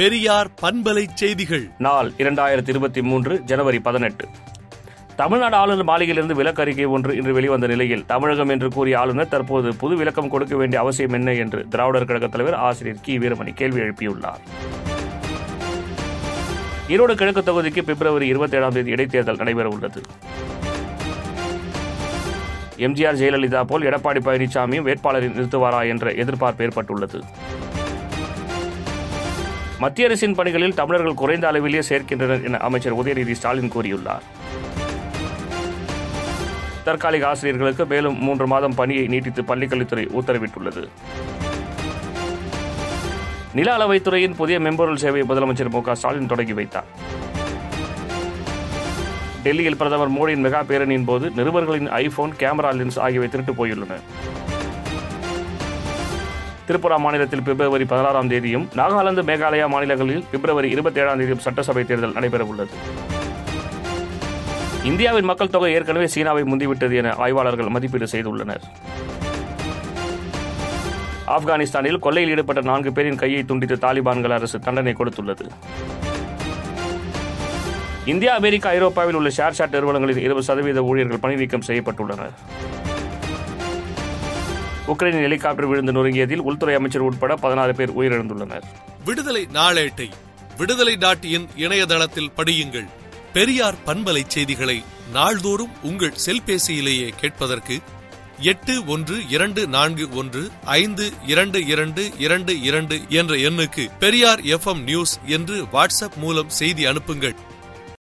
பெரியார் பண்பலை செய்திகள். நாள் இரண்டாயிரத்தி இருபத்தி மூன்று ஜனவரி பதினெட்டு. தமிழ்நாடு ஆளுநர் மாளிகையிலிருந்து விலக்கறிக்கை ஒன்று இன்று வெளிவந்த நிலையில் தமிழகம் என்று கூறிய ஆளுநர் தற்போது புது விளக்கம் கொடுக்க வேண்டிய அவசியம் என்ன என்று திராவிடர் கழகத் தலைவர் ஆசிரியர் கி. வீரமணி கேள்வி எழுப்பியுள்ளார். ஈரோடு கிழக்கு தொகுதிக்கு பிப்ரவரி இருபத்தி ஏழாம் தேதி இடைத்தேர்தல் நடைபெற உள்ளது. எம்ஜிஆர் ஜெயலலிதா போல் எடப்பாடி பழனிசாமியும் வேட்பாளரை நிறுத்துவாரா என்ற எதிர்பார்ப்பு ஏற்பட்டுள்ளது. மத்திய அரசின் பணிகளில் தமிழர்கள் குறைந்த அளவிலேயே சேர்க்கின்றனர் என அமைச்சர் உதயநிதி ஸ்டாலின் கூறியுள்ளார். தற்காலிக ஆசிரியர்களுக்கு மேலும் மூன்று மாதம் பணியை நீட்டித்து பள்ளிக்கல்வித்துறை உத்தரவிட்டுள்ளது. நில அளவைத்துறையின் புதிய மென்பொருள் சேவையை முதலமைச்சர் மு ஸ்டாலின் தொடங்கி வைத்தார். டெல்லியில் பிரதமர் மோடியின் மெகா பேரணியின் போது நிருபர்களின் ஐபோன் கேமரா லென்ஸ் ஆகியவை திருட்டு போயுள்ளன. திரிபுரா மாநிலத்தில் பிப்ரவரி பதினாறாம் தேதியும் நாகாலாந்து மேகாலயா மாநிலங்களில் பிப்ரவரி இருபத்தி ஏழாம் தேதியும் சட்டசபை தேர்தல் நடைபெறவுள்ளது. இந்தியாவின் மக்கள் தொகை ஏற்கனவே சீனாவை முந்திவிட்டது என ஆய்வாளர்கள் மதிப்பீடு செய்துள்ளனர். ஆப்கானிஸ்தானில் கொள்ளையில் ஈடுபட்ட நான்கு பேரின் கையை துண்டித்து தாலிபான்கள் அரசு தண்டனை கொடுத்துள்ளது. இந்தியா அமெரிக்கா ஐரோப்பாவில் உள்ள ஷேர்ஷாட் நிறுவனங்களில் இருபது சதவீத ஊழியர்கள் பணி நீக்கம் செய்யப்பட்டுள்ளனர். உக்ரைனின் ஹெலிகாப்டர் விழுந்து நொறுங்கியதில் உள்துறை அமைச்சர் உட்பட பதினாறு பேர் உயிரிழந்துள்ளனர். விடுதலை நாளேட்டை விடுதலை டாட் இன் இணையதளத்தில் படியுங்கள். பெரியார் பண்பலை செய்திகளை நாள்தோறும் உங்கள் செல்பேசியிலேயே கேட்பதற்கு எட்டு ஒன்று இரண்டு நான்கு ஒன்று ஐந்து இரண்டு இரண்டு இரண்டு இரண்டு என்ற எண்ணுக்கு பெரியார் எஃப்எம் நியூஸ் என்று வாட்ஸ்அப் மூலம் செய்தி அனுப்புங்கள்.